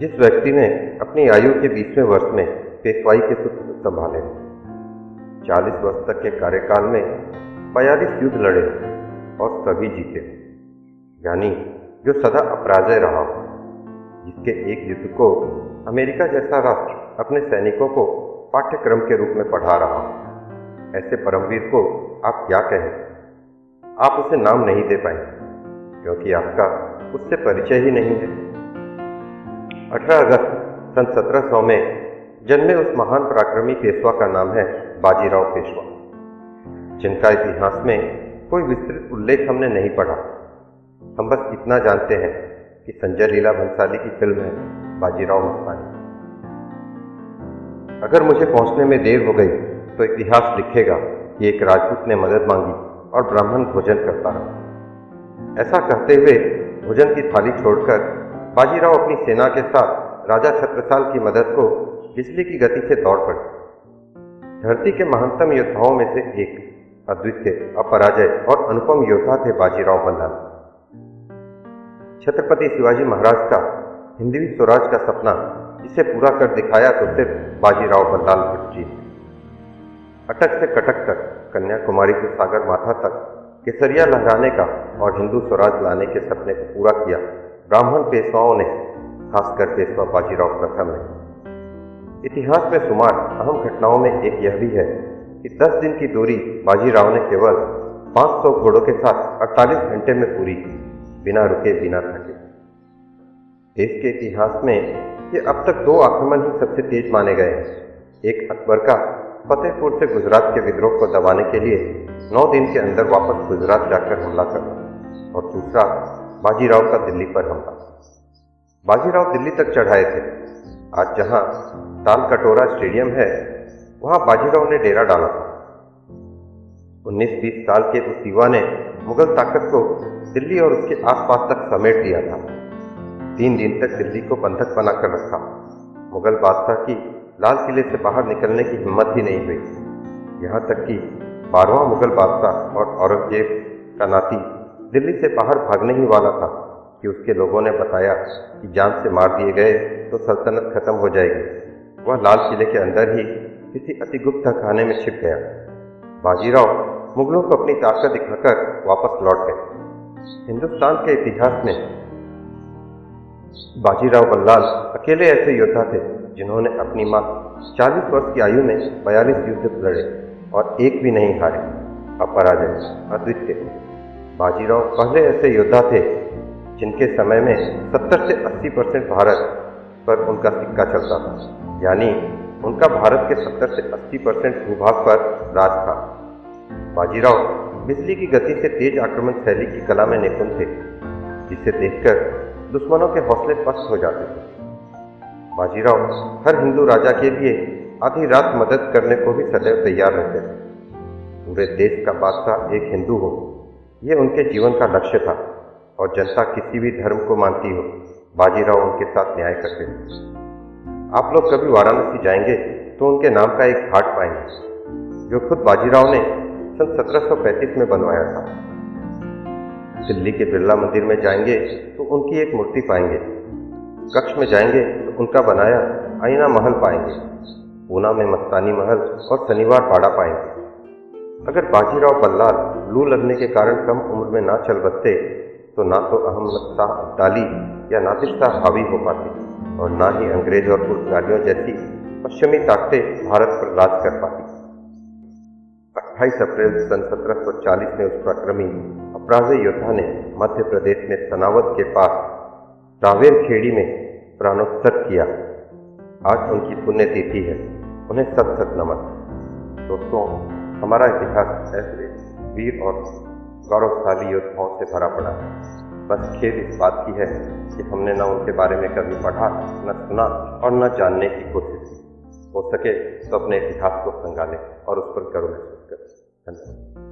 जिस व्यक्ति ने अपनी आयु के बीसवें वर्ष में पेशवाई के सूत्र संभाले, चालीस वर्ष तक के कार्यकाल में बयालीस युद्ध लड़े और सभी जीते। यानी जो सदा अपराजय रहा हो, जिसके एक युद्ध को अमेरिका जैसा राष्ट्र अपने सैनिकों को पाठ्यक्रम के रूप में पढ़ा रहा हो, ऐसे परमवीर को आप क्या कहें? आप उसे नाम नहीं दे पाए क्योंकि आपका उससे परिचय ही नहीं है। 18 अगस्त सन 1700 में जन्मे उस महान पराक्रमी पेशवा का नाम है बाजीराव पेशवा। जिनका इतिहास में कोई विस्तृत उल्लेख हमने नहीं पढ़ा। हम बस इतना जानते हैं कि संजय लीला भंसाली की फ़िल्म है बाजीराव मस्तानी। अगर मुझे पहुँचने में देर हो गई तो इतिहास लिखेगा कि एक राजपूत ने मदद मांगी और ब्राह्मण भोजन करता रहा। ऐसा कहते हुए भोजन की थाली छोड़कर बाजीराव अपनी सेना के साथ राजा छत्रसाल की मदद को बिजली की गति से दौड़ पड़े। धरती के महानतम योद्धाओं में से एक अद्वितीय, अपराजय और अनुपम योद्धा थे बाजीराव बल्लाल छत्रपति शिवाजी महाराज का हिंदवी स्वराज का सपना इसे पूरा कर दिखाया तो सिर्फ़ बाजीराव बल्लाल भट्ट जी अटक से कटक तक कन्याकुमारी से सागर माथा तक केसरिया लहराने का और हिंदू स्वराज लाने के सपने को पूरा किया ब्राह्मण पेशवाओं ने, खासकर पेशवा बाजीराव प्रथम ने। इतिहास में शुमार अहम घटनाओं में एक यह भी है कि 10 दिन की दूरी बाजीराव ने केवल 500 घोड़ों के साथ 48 घंटे में पूरी की, बिना रुके, बिना थके। देश के इतिहास में ये अब तक दो आक्रमण ही सबसे तेज माने गए हैं। एक अकबर का फतेहपुर से गुजरात के विद्रोह को दबाने के लिए नौ दिन के अंदर वापस गुजरात जाकर हमला करना और दूसरा बाजीराव का दिल्ली पर हमला। बाजीराव दिल्ली तक चढ़ाए थे। आज जहाँ ताल कटोरा स्टेडियम है, वहाँ बाजीराव ने डेरा डाला था। उन्नीस बीस साल के उस युवा ने मुगल ताकत को दिल्ली और उसके आसपास तक समेट दिया था। तीन दिन तक दिल्ली को बंधक बनाकर रखा। मुगल बादशाह की लाल किले से बाहर निकलने की हिम्मत ही नहीं हुई। यहाँ तक कि बारहवा मुगल बादशाह और औरंगज़ेब का नाती दिल्ली से बाहर भागने ही वाला था कि उसके लोगों ने बताया कि जान से मार दिए गए तो सल्तनत खत्म हो जाएगी। वह लाल किले के अंदर ही किसी अति गुप्त खाने में छिप गया। बाजीराव मुगलों को अपनी ताकत दिखाकर वापस लौट गए। हिंदुस्तान के इतिहास में बाजीराव बल्लाल अकेले ऐसे योद्धा थे जिन्होंने अपनी माँ 40 वर्ष की आयु में बयालीस युद्ध लड़े और एक भी नहीं हारे। अपराजय अद्वितीय। बाजीराव पहले ऐसे योद्धा थे जिनके समय में 70 से 80 परसेंट भारत पर उनका सिक्का चलता था। यानी उनका भारत के 70 से 80 परसेंट भूभाग पर राज था। बाजीराव बिजली की गति से तेज आक्रमण शैली की कला में निपुण थे, जिसे देखकर दुश्मनों के हौसले पस्त हो जाते थे। बाजीराव हर हिंदू राजा के लिए आधी रात मदद करने को भी सदैव तैयार रहते थे। पूरे देश का बादशाह एक हिंदू हो ये उनके जीवन का लक्ष्य था और जनता किसी भी धर्म को मानती हो, बाजीराव उनके साथ न्याय करते थे। आप लोग कभी वाराणसी जाएँगे तो उनके नाम का एक घाट पाएँगे, जो खुद बाजीराव ने सन 1735 में बनवाया था। दिल्ली के बिरला मंदिर में जाएँगे तो उनकी एक मूर्ति पाएँगे, कक्ष में जाएँगे तो उनका बनाया आईना महल पाएँगे, पूना में मस्तानी महल और शनिवार पाड़ा पाएँगे। अगर बाजीराव बल्लाल लू लगने के कारण कम उम्र में ना चल बसते तो ना तो अहमद शाह अब्दाली या नादिर शाह हावी हो पाते और ना ही अंग्रेज़ और पुर्तगालियों जैसी पश्चिमी ताकतें भारत पर राज कर पाती। 28 अप्रैल सन 1740 में उस प्रक्रमी अपराधी योद्धा ने मध्य प्रदेश में सनावत के पास रावेर खेड़ी में प्राणोत्सव किया। आज उनकी पुण्यतिथि है। उन्हें सत सत नमन। दोस्तों हमारा इतिहास ऐसे वीर और गौरवशाली योद्धाओं से भरा पड़ा है। बस खेद इस बात की है कि हमने न उनके बारे में कभी पढ़ा, न सुना और न जानने की कोशिश की। हो सके तो अपने इतिहास को संगालें और उस पर गर्व महसूस करें। धन्यवाद।